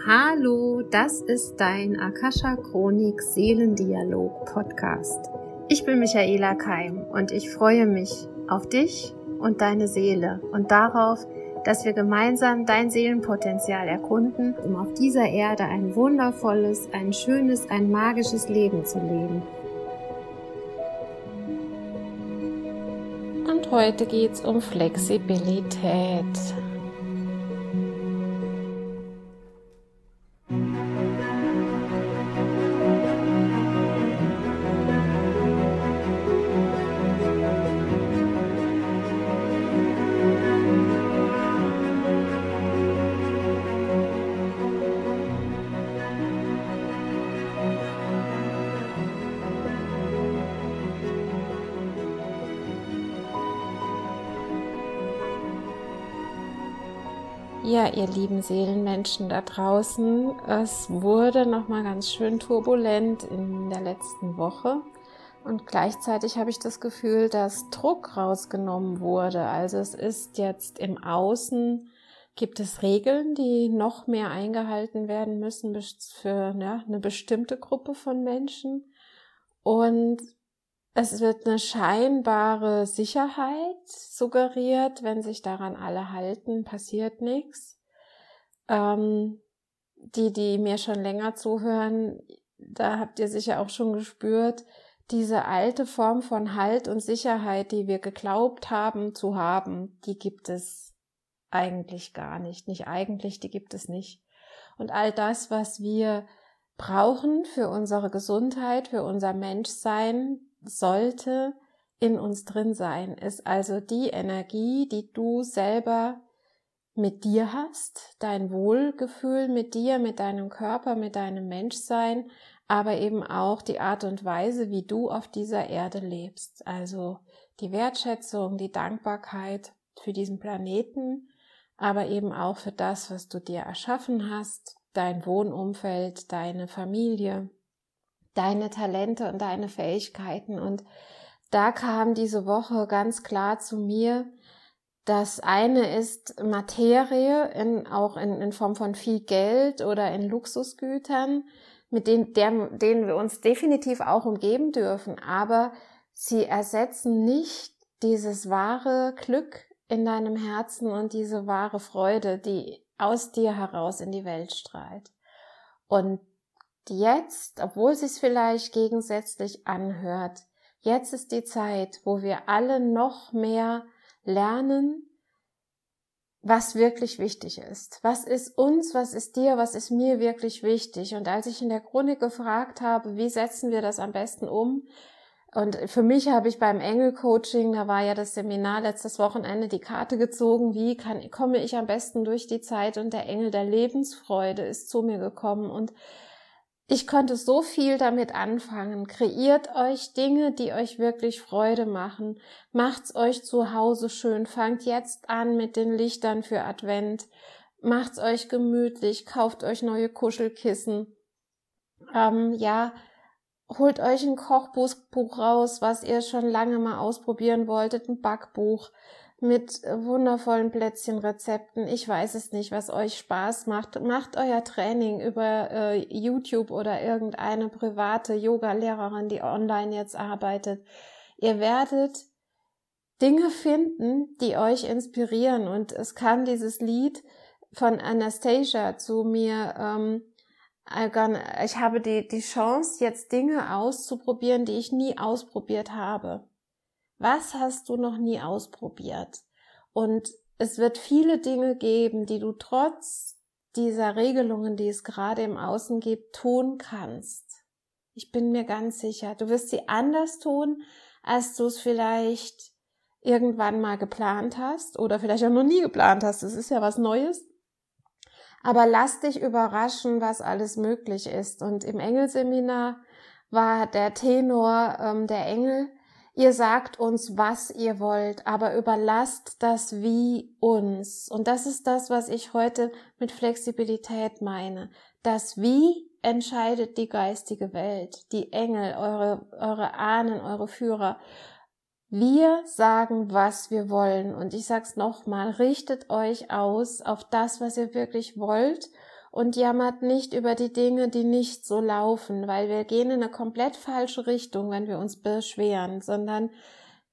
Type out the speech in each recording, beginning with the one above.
Hallo, das ist dein Akasha Chronik Seelendialog Podcast. Ich bin Michaela Keim und ich freue mich auf dich und deine Seele und darauf, dass wir gemeinsam dein Seelenpotenzial erkunden, um auf dieser Erde ein wundervolles, ein schönes, ein magisches Leben zu leben. Und heute geht es um Flexibilität. Ja, ihr lieben Seelenmenschen da draußen, es wurde noch mal ganz schön turbulent in der letzten Woche. Und gleichzeitig habe ich das Gefühl, dass Druck rausgenommen wurde. Also es ist jetzt im Außen gibt es Regeln, die noch mehr eingehalten werden müssen für ja, eine bestimmte Gruppe von Menschen. Und es wird eine scheinbare Sicherheit suggeriert, wenn sich daran alle halten, passiert nichts. Ähm, die, die mir schon länger zuhören, da habt ihr sicher auch schon gespürt, diese alte Form von Halt und Sicherheit, die wir geglaubt haben zu haben, die gibt es eigentlich gar nicht. Nicht eigentlich, die gibt es nicht. Und all das, was wir brauchen für unsere Gesundheit, für unser Menschsein, sollte in uns drin sein, ist also die Energie, die du selber mit dir hast, dein Wohlgefühl mit dir, mit deinem Körper, mit deinem Menschsein, aber eben auch die Art und Weise, wie du auf dieser Erde lebst. Also die Wertschätzung, die Dankbarkeit für diesen Planeten, aber eben auch für das, was du dir erschaffen hast, dein Wohnumfeld, deine Familie, deine Talente und deine Fähigkeiten. Und da kam diese Woche ganz klar zu mir, das eine ist Materie, in, auch in, in Form von viel Geld oder in Luxusgütern, mit denen, der, denen wir uns definitiv auch umgeben dürfen. Aber sie ersetzen nicht dieses wahre Glück in deinem Herzen und diese wahre Freude, die aus dir heraus in die Welt strahlt. Und jetzt, obwohl es sich vielleicht gegensätzlich anhört, jetzt ist die Zeit, wo wir alle noch mehr lernen, was wirklich wichtig ist. Was ist uns, was ist dir, was ist mir wirklich wichtig? Und als ich in der Chronik gefragt habe, wie setzen wir das am besten um? Und für mich habe ich beim Engelcoaching, da war ja das Seminar letztes Wochenende, die Karte gezogen, wie kann, komme ich am besten durch die Zeit? Und der Engel der Lebensfreude ist zu mir gekommen und ich konnte so viel damit anfangen. Kreiert euch Dinge, die euch wirklich Freude machen. Macht's euch zu Hause schön. Fangt jetzt an mit den Lichtern für Advent. Macht's euch gemütlich. Kauft euch neue Kuschelkissen. Ähm, ja, holt euch ein Kochbuch raus, was ihr schon lange mal ausprobieren wolltet, ein Backbuch mit wundervollen Plätzchenrezepten. Ich weiß es nicht, was euch Spaß macht. Macht euer Training über äh, YouTube oder irgendeine private Yoga-Lehrerin, die online jetzt arbeitet. Ihr werdet Dinge finden, die euch inspirieren. Und es kam dieses Lied von Anastasia zu mir. Ähm, ich habe die, die Chance, jetzt Dinge auszuprobieren, die ich nie ausprobiert habe. Was hast du noch nie ausprobiert? Und es wird viele Dinge geben, die du trotz dieser Regelungen, die es gerade im Außen gibt, tun kannst. Ich bin mir ganz sicher. Du wirst sie anders tun, als du es vielleicht irgendwann mal geplant hast oder vielleicht auch noch nie geplant hast. Das ist ja was Neues. Aber lass dich überraschen, was alles möglich ist. Und im Engelseminar war der Tenor ähm, der Engel, Ihr sagt uns, was ihr wollt, aber überlasst das Wie uns. Und das ist das, was ich heute mit Flexibilität meine. Das Wie entscheidet die geistige Welt, die Engel, eure, eure Ahnen, eure Führer. Wir sagen, was wir wollen. Und ich sag's nochmal, richtet euch aus auf das, was ihr wirklich wollt und jammert nicht über die Dinge, die nicht so laufen, weil wir gehen in eine komplett falsche Richtung, wenn wir uns beschweren, sondern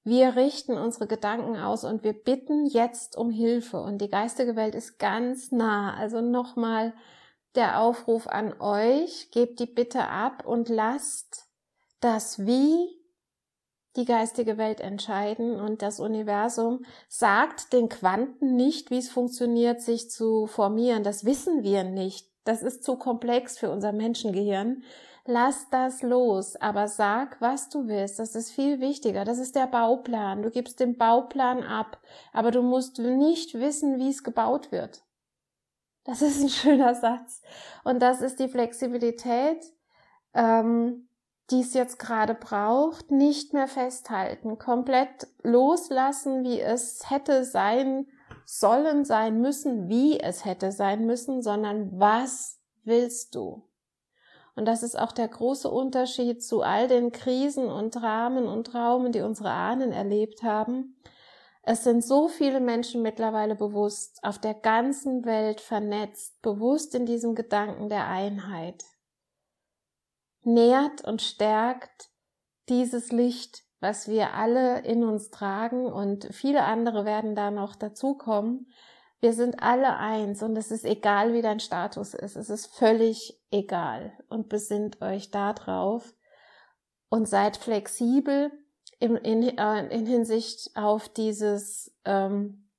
wir richten unsere Gedanken aus und wir bitten jetzt um Hilfe und die geistige Welt ist ganz nah. Also nochmal der Aufruf an euch, gebt die Bitte ab und lasst das Wie die geistige Welt entscheiden und das Universum sagt den Quanten nicht, wie es funktioniert, sich zu formieren. Das wissen wir nicht. Das ist zu komplex für unser Menschengehirn. Lass das los, aber sag, was du willst. Das ist viel wichtiger. Das ist der Bauplan. Du gibst den Bauplan ab, aber du musst nicht wissen, wie es gebaut wird. Das ist ein schöner Satz. Und das ist die Flexibilität, ähm, die es jetzt gerade braucht, nicht mehr festhalten, komplett loslassen, wie es hätte sein sollen, sein müssen, wie es hätte sein müssen, sondern was willst du? Und das ist auch der große Unterschied zu all den Krisen und Dramen und Traumen, die unsere Ahnen erlebt haben. Es sind so viele Menschen mittlerweile bewusst, auf der ganzen Welt vernetzt, bewusst in diesem Gedanken der Einheit nährt und stärkt dieses Licht, was wir alle in uns tragen und viele andere werden da noch dazukommen. Wir sind alle eins und es ist egal, wie dein Status ist. Es ist völlig egal und besinnt euch da drauf und seid flexibel in, in, äh, in Hinsicht auf dieses, ähm,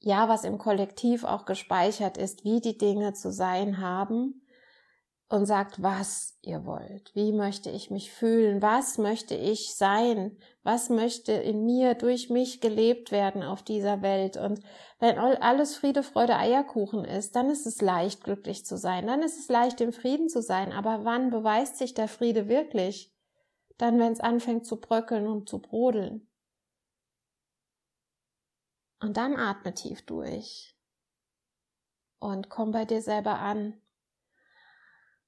ja, was im Kollektiv auch gespeichert ist, wie die Dinge zu sein haben und sagt, was ihr wollt. Wie möchte ich mich fühlen? Was möchte ich sein? Was möchte in mir durch mich gelebt werden auf dieser Welt? Und wenn alles Friede, Freude, Eierkuchen ist, dann ist es leicht, glücklich zu sein. Dann ist es leicht, im Frieden zu sein. Aber wann beweist sich der Friede wirklich? Dann, wenn es anfängt zu bröckeln und zu brodeln. Und dann atme tief durch. Und komm bei dir selber an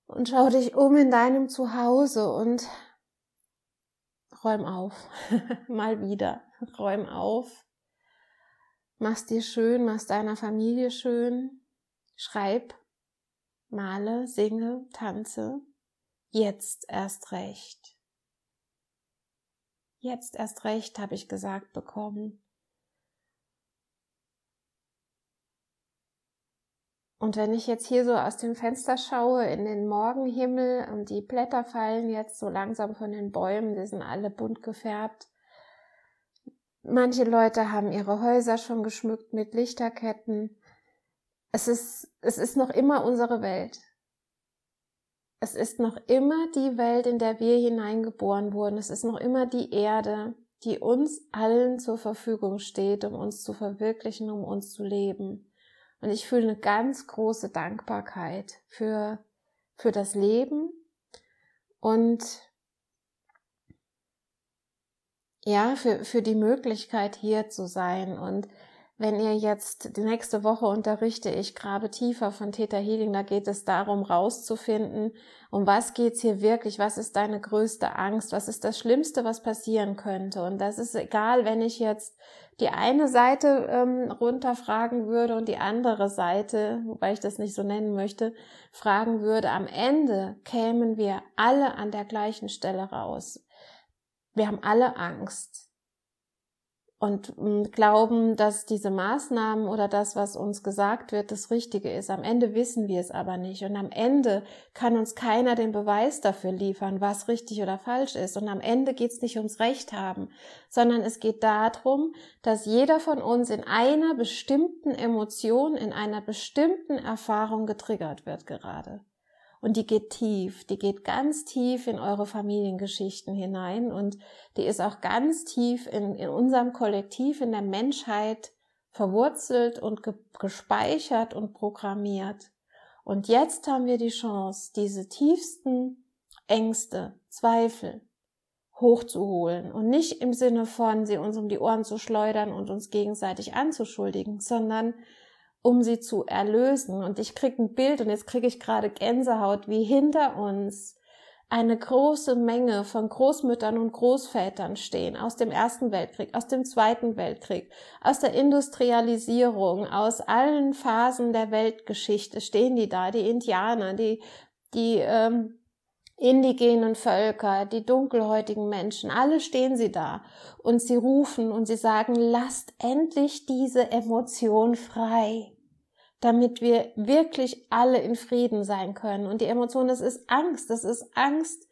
und schau dich um in deinem Zuhause und räum auf. Mal wieder. Räum auf. Mach's dir schön, mach's deiner Familie schön. Schreib, male, singe, tanze. Jetzt erst recht. Jetzt erst recht, habe ich gesagt bekommen. Und wenn ich jetzt hier so aus dem Fenster schaue in den Morgenhimmel und die Blätter fallen jetzt so langsam von den Bäumen, die sind alle bunt gefärbt. Manche Leute haben ihre Häuser schon geschmückt mit Lichterketten. Es ist, es ist noch immer unsere Welt. Es ist noch immer die Welt, in der wir hineingeboren wurden. Es ist noch immer die Erde, die uns allen zur Verfügung steht, um uns zu verwirklichen, um uns zu leben. Und ich fühle eine ganz große Dankbarkeit für, für das Leben. Und ja, für, für die Möglichkeit hier zu sein. Und wenn ihr jetzt die nächste Woche unterrichte ich grabe tiefer von Theta Healing, da geht es darum rauszufinden, um was geht's hier wirklich, was ist deine größte Angst, was ist das Schlimmste, was passieren könnte. Und das ist egal, wenn ich jetzt die eine Seite ähm, runterfragen würde und die andere Seite, wobei ich das nicht so nennen möchte, fragen würde. Am Ende kämen wir alle an der gleichen Stelle raus. Wir haben alle Angst und hm, glauben, dass diese Maßnahmen oder das, was uns gesagt wird, das Richtige ist. Am Ende wissen wir es aber nicht. Und am Ende kann uns keiner den Beweis dafür liefern, was richtig oder falsch ist. Und am Ende geht es nicht ums Recht haben, sondern es geht darum, dass jeder von uns in einer bestimmten Emotion, in einer bestimmten Erfahrung getriggert wird gerade. Und die geht tief, die geht ganz tief in eure Familiengeschichten hinein und die ist auch ganz tief in, in unserem Kollektiv, in der Menschheit verwurzelt und ge gespeichert und programmiert. Und jetzt haben wir die Chance, diese tiefsten Ängste, Zweifel hochzuholen und nicht im Sinne von, sie uns um die Ohren zu schleudern und uns gegenseitig anzuschuldigen, sondern um sie zu erlösen. Und ich krieg ein Bild und jetzt kriege ich gerade Gänsehaut, wie hinter uns eine große Menge von Großmüttern und Großvätern stehen aus dem Ersten Weltkrieg, aus dem Zweiten Weltkrieg, aus der Industrialisierung, aus allen Phasen der Weltgeschichte stehen die da, die Indianer, die, die ähm, indigenen Völker, die dunkelhäutigen Menschen, alle stehen sie da und sie rufen und sie sagen, lasst endlich diese Emotion frei damit wir wirklich alle in Frieden sein können. Und die Emotion, das ist Angst, das ist Angst,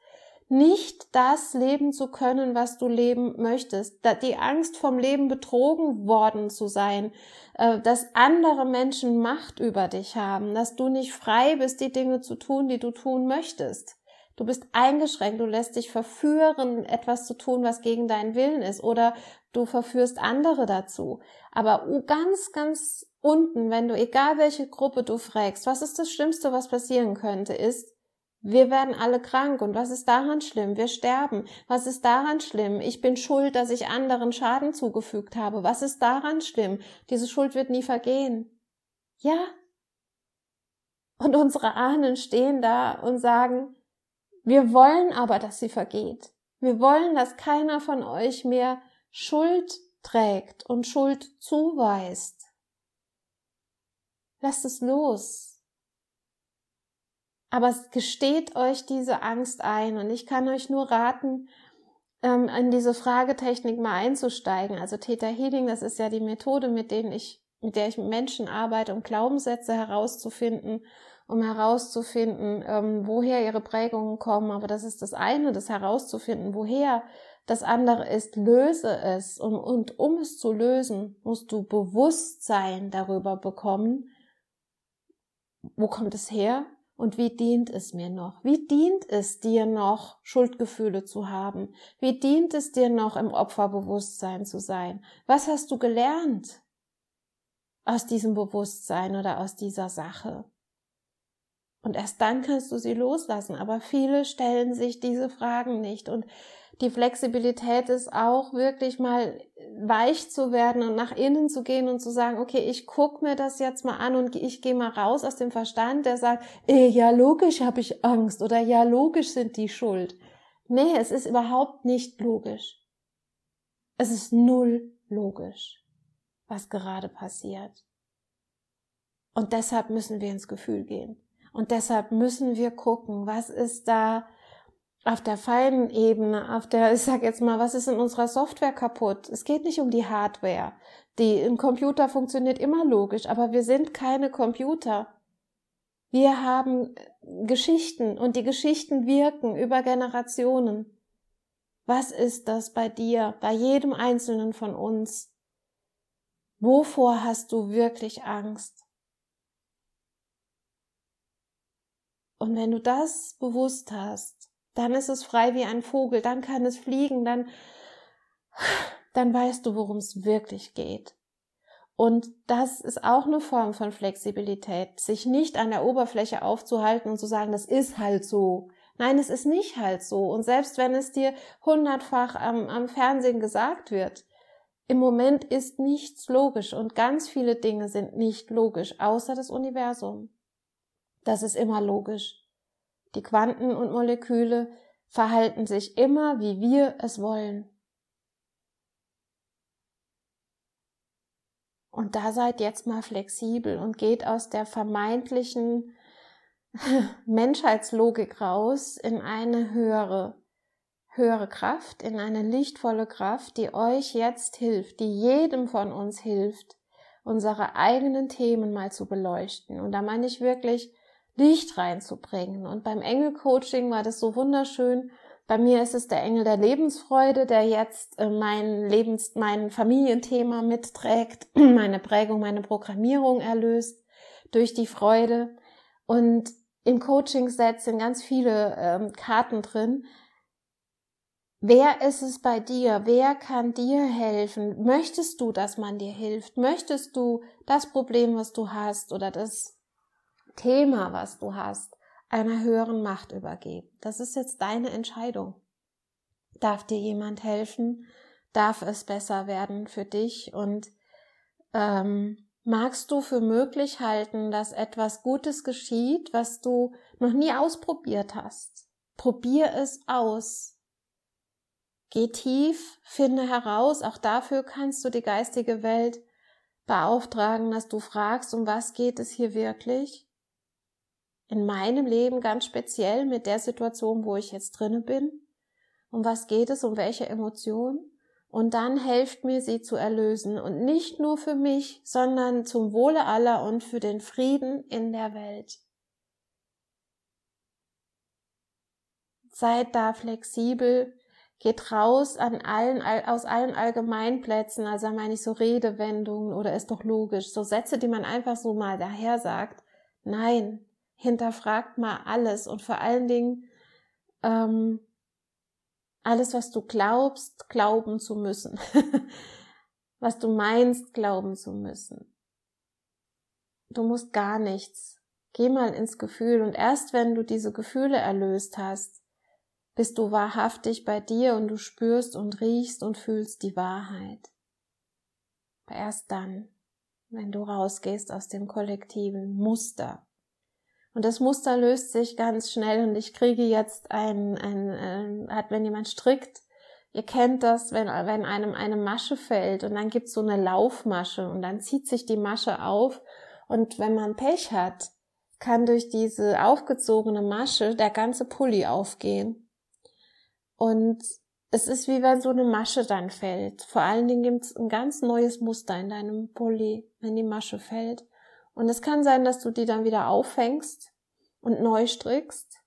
nicht das leben zu können, was du leben möchtest. Die Angst vom Leben betrogen worden zu sein, äh, dass andere Menschen Macht über dich haben, dass du nicht frei bist, die Dinge zu tun, die du tun möchtest. Du bist eingeschränkt, du lässt dich verführen, etwas zu tun, was gegen deinen Willen ist, oder du verführst andere dazu. Aber ganz, ganz unten, wenn du, egal welche Gruppe du fragst, was ist das Schlimmste, was passieren könnte, ist, wir werden alle krank. Und was ist daran schlimm? Wir sterben. Was ist daran schlimm? Ich bin schuld, dass ich anderen Schaden zugefügt habe. Was ist daran schlimm? Diese Schuld wird nie vergehen. Ja. Und unsere Ahnen stehen da und sagen, wir wollen aber, dass sie vergeht. Wir wollen, dass keiner von euch mehr Schuld trägt und Schuld zuweist. Lasst es los. Aber es gesteht euch diese Angst ein und ich kann euch nur raten, ähm, in diese Fragetechnik mal einzusteigen. Also Theta Healing, das ist ja die Methode, mit denen ich, mit der ich mit Menschen arbeite, um Glaubenssätze herauszufinden, um herauszufinden, ähm, woher ihre Prägungen kommen. Aber das ist das eine, das herauszufinden, woher das andere ist, löse es. Und, und um es zu lösen, musst du Bewusstsein darüber bekommen, wo kommt es her und wie dient es mir noch? Wie dient es dir noch, Schuldgefühle zu haben? Wie dient es dir noch, im Opferbewusstsein zu sein? Was hast du gelernt aus diesem Bewusstsein oder aus dieser Sache? Und erst dann kannst du sie loslassen. Aber viele stellen sich diese Fragen nicht. Und die Flexibilität ist auch wirklich mal weich zu werden und nach innen zu gehen und zu sagen, okay, ich guck mir das jetzt mal an und ich gehe mal raus aus dem Verstand, der sagt, eh, ja logisch habe ich Angst oder ja logisch sind die schuld. Nee, es ist überhaupt nicht logisch. Es ist null logisch, was gerade passiert. Und deshalb müssen wir ins Gefühl gehen. Und deshalb müssen wir gucken, was ist da auf der feinen Ebene, auf der, ich sag jetzt mal, was ist in unserer Software kaputt? Es geht nicht um die Hardware. Die im Computer funktioniert immer logisch, aber wir sind keine Computer. Wir haben Geschichten und die Geschichten wirken über Generationen. Was ist das bei dir, bei jedem Einzelnen von uns? Wovor hast du wirklich Angst? Und wenn du das bewusst hast, dann ist es frei wie ein Vogel, dann kann es fliegen, dann, dann weißt du, worum es wirklich geht. Und das ist auch eine Form von Flexibilität, sich nicht an der Oberfläche aufzuhalten und zu sagen, das ist halt so. Nein, es ist nicht halt so. Und selbst wenn es dir hundertfach am, am Fernsehen gesagt wird, im Moment ist nichts logisch und ganz viele Dinge sind nicht logisch, außer das Universum. Das ist immer logisch. Die Quanten und Moleküle verhalten sich immer, wie wir es wollen. Und da seid jetzt mal flexibel und geht aus der vermeintlichen Menschheitslogik raus in eine höhere, höhere Kraft, in eine lichtvolle Kraft, die euch jetzt hilft, die jedem von uns hilft, unsere eigenen Themen mal zu beleuchten. Und da meine ich wirklich Licht reinzubringen. Und beim Engelcoaching war das so wunderschön. Bei mir ist es der Engel der Lebensfreude, der jetzt äh, mein Lebens, mein Familienthema mitträgt, meine Prägung, meine Programmierung erlöst durch die Freude. Und im Coaching-Set sind ganz viele ähm, Karten drin. Wer ist es bei dir? Wer kann dir helfen? Möchtest du, dass man dir hilft? Möchtest du das Problem, was du hast oder das Thema, was du hast, einer höheren Macht übergeben. Das ist jetzt deine Entscheidung. Darf dir jemand helfen? Darf es besser werden für dich? Und ähm, magst du für möglich halten, dass etwas Gutes geschieht, was du noch nie ausprobiert hast? Probier es aus. Geh tief, finde heraus, auch dafür kannst du die geistige Welt beauftragen, dass du fragst, um was geht es hier wirklich? In meinem Leben ganz speziell mit der Situation, wo ich jetzt drinne bin. Um was geht es, um welche Emotionen? Und dann helft mir, sie zu erlösen. Und nicht nur für mich, sondern zum Wohle aller und für den Frieden in der Welt. Seid da flexibel, geht raus an allen, aus allen Allgemeinplätzen, also meine ich so Redewendungen oder ist doch logisch, so Sätze, die man einfach so mal daher sagt. Nein, hinterfragt mal alles und vor allen Dingen ähm, alles, was du glaubst, glauben zu müssen. was du meinst, glauben zu müssen. Du musst gar nichts. Geh mal ins Gefühl und erst wenn du diese Gefühle erlöst hast, bist du wahrhaftig bei dir und du spürst und riechst und fühlst die Wahrheit. Erst dann, wenn du rausgehst aus dem kollektiven Muster, und das Muster löst sich ganz schnell und ich kriege jetzt ein, ein, ein hat, wenn jemand strickt, ihr kennt das, wenn, wenn einem eine Masche fällt und dann gibt's so eine Laufmasche und dann zieht sich die Masche auf und wenn man Pech hat, kann durch diese aufgezogene Masche der ganze Pulli aufgehen. Und es ist wie wenn so eine Masche dann fällt. Vor allen Dingen gibt's ein ganz neues Muster in deinem Pulli, wenn die Masche fällt. Und es kann sein, dass du die dann wieder auffängst und neu strickst,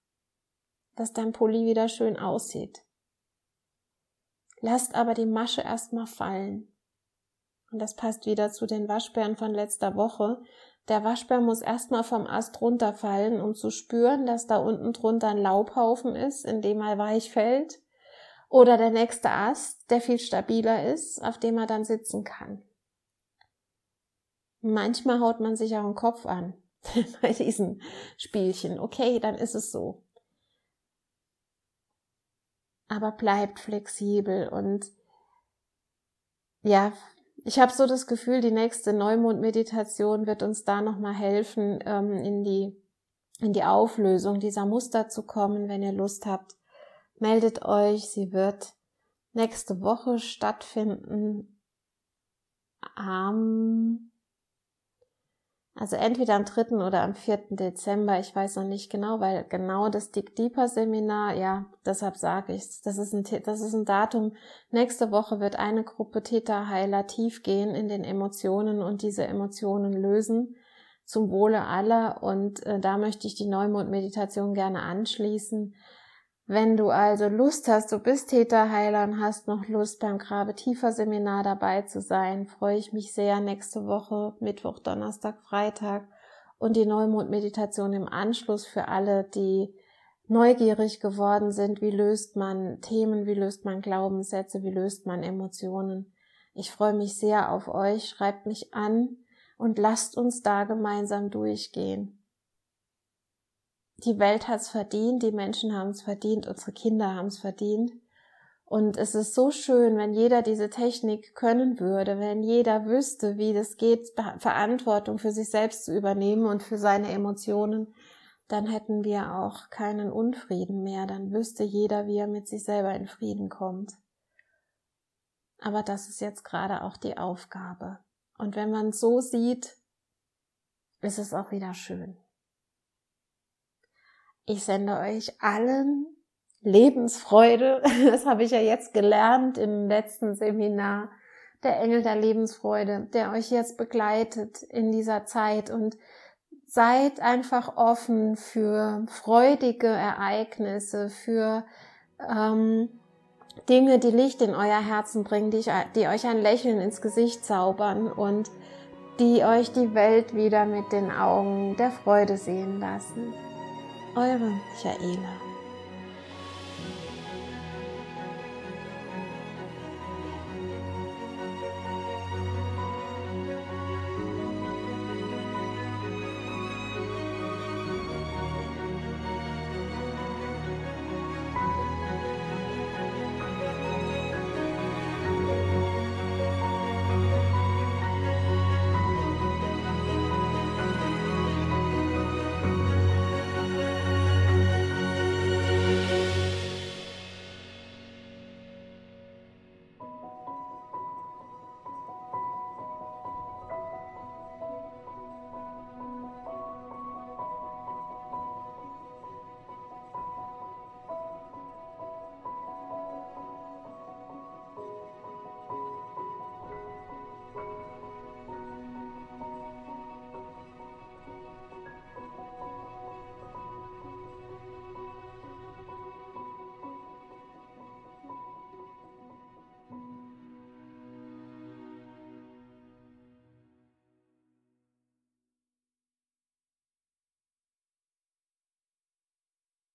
dass dein Pulli wieder schön aussieht. Lasst aber die Masche erstmal fallen. Und das passt wieder zu den Waschbären von letzter Woche. Der Waschbär muss erstmal vom Ast runterfallen, um zu spüren, dass da unten drunter ein Laubhaufen ist, in dem er weich fällt. Oder der nächste Ast, der viel stabiler ist, auf dem er dann sitzen kann. Manchmal haut man sich auch den Kopf an bei diesen Spielchen. Okay, dann ist es so. Aber bleibt flexibel und ja, ich habe so das Gefühl, die nächste Neumond-Meditation wird uns da nochmal helfen, ähm, in die in die Auflösung dieser Muster zu kommen. Wenn ihr Lust habt, meldet euch. Sie wird nächste Woche stattfinden am also entweder am 3. oder am 4. Dezember, ich weiß noch nicht genau, weil genau das Dick Deeper Seminar, ja, deshalb sage ich das ist ein, das ist ein Datum. Nächste Woche wird eine Gruppe Theta Heiler tief gehen in den Emotionen und diese Emotionen lösen zum Wohle aller und äh, da möchte ich die Neumond Meditation gerne anschließen. Wenn du also Lust hast, du bist Täterheiler und hast noch Lust beim Grabe Tiefer Seminar dabei zu sein, freue ich mich sehr nächste Woche, Mittwoch, Donnerstag, Freitag und die Neumond-Meditation im Anschluss für alle, die neugierig geworden sind, wie löst man Themen, wie löst man Glaubenssätze, wie löst man Emotionen. Ich freue mich sehr auf euch, schreibt mich an und lasst uns da gemeinsam durchgehen die Welt hat's verdient, die Menschen haben es verdient, unsere Kinder haben es verdient. Und es ist so schön, wenn jeder diese Technik können würde, wenn jeder wüsste, wie das geht, Verantwortung für sich selbst zu übernehmen und für seine Emotionen, dann hätten wir auch keinen Unfrieden mehr, dann wüsste jeder, wie er mit sich selber in Frieden kommt. Aber das ist jetzt gerade auch die Aufgabe. Und wenn man es so sieht, ist es auch wieder schön. Ich sende euch allen Lebensfreude. Das habe ich ja jetzt gelernt im letzten Seminar. Der Engel der Lebensfreude, der euch jetzt begleitet in dieser Zeit und seid einfach offen für freudige Ereignisse, für ähm, Dinge, die Licht in euer Herzen bringen, die, die euch ein Lächeln ins Gesicht zaubern und die euch die Welt wieder mit den Augen der Freude sehen lassen. euren Michaela.